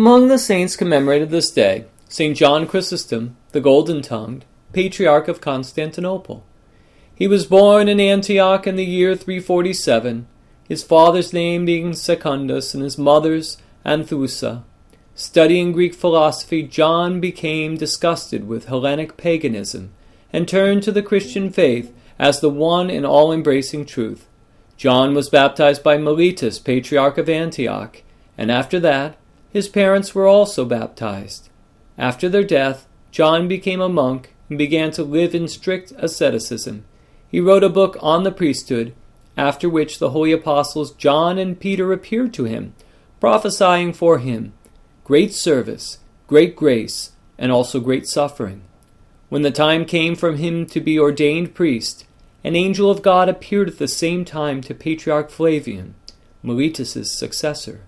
Among the saints commemorated this day, St. John Chrysostom, the Golden Tongued, Patriarch of Constantinople. He was born in Antioch in the year 347, his father's name being Secundus and his mother's Anthusa. Studying Greek philosophy, John became disgusted with Hellenic paganism and turned to the Christian faith as the one and all embracing truth. John was baptized by Meletius, Patriarch of Antioch, and after that, his parents were also baptized. After their death, John became a monk and began to live in strict asceticism. He wrote a book on the priesthood, after which the holy apostles John and Peter appeared to him, prophesying for him great service, great grace, and also great suffering. When the time came for him to be ordained priest, an angel of God appeared at the same time to Patriarch Flavian, Meletius's successor,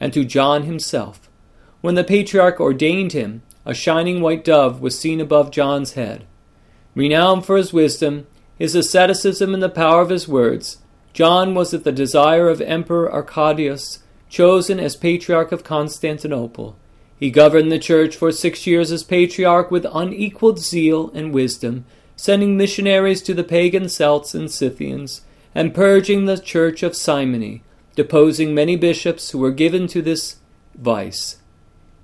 and to John himself. When the patriarch ordained him, a shining white dove was seen above John's head. Renowned for his wisdom, his asceticism, and the power of his words, John was at the desire of Emperor Arcadius chosen as Patriarch of Constantinople. He governed the church for six years as patriarch with unequaled zeal and wisdom, sending missionaries to the pagan Celts and Scythians, and purging the church of simony, deposing many bishops who were given to this vice.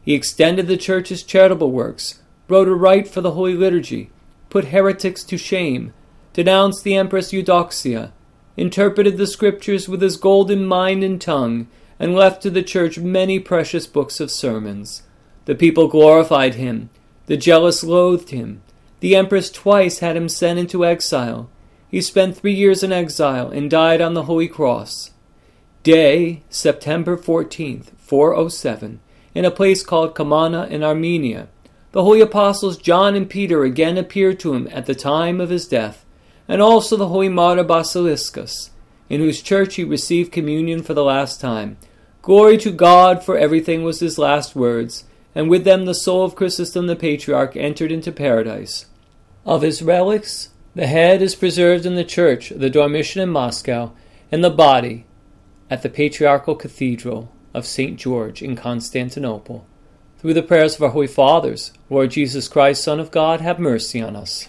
He extended the church's charitable works, wrote a rite for the Holy Liturgy, put heretics to shame, denounced the Empress Eudoxia, interpreted the Scriptures with his golden mind and tongue, and left to the church many precious books of sermons. The people glorified him, the jealous loathed him. The empress twice had him sent into exile. He spent three years in exile and died on the Holy Cross. Day, September 14th, 407, in a place called Comana in Armenia. The holy apostles John and Peter again appeared to him at the time of his death, and also the holy martyr Basiliscus in whose church he received communion for the last time. Glory to God for everything was his last words, and with them the soul of Chrysostom the Patriarch entered into paradise. Of his relics, the head is preserved in the church of the Dormition in Moscow, and the body at the Patriarchal Cathedral of St. George in Constantinople. Through the prayers of our Holy Fathers, Lord Jesus Christ, Son of God, have mercy on us.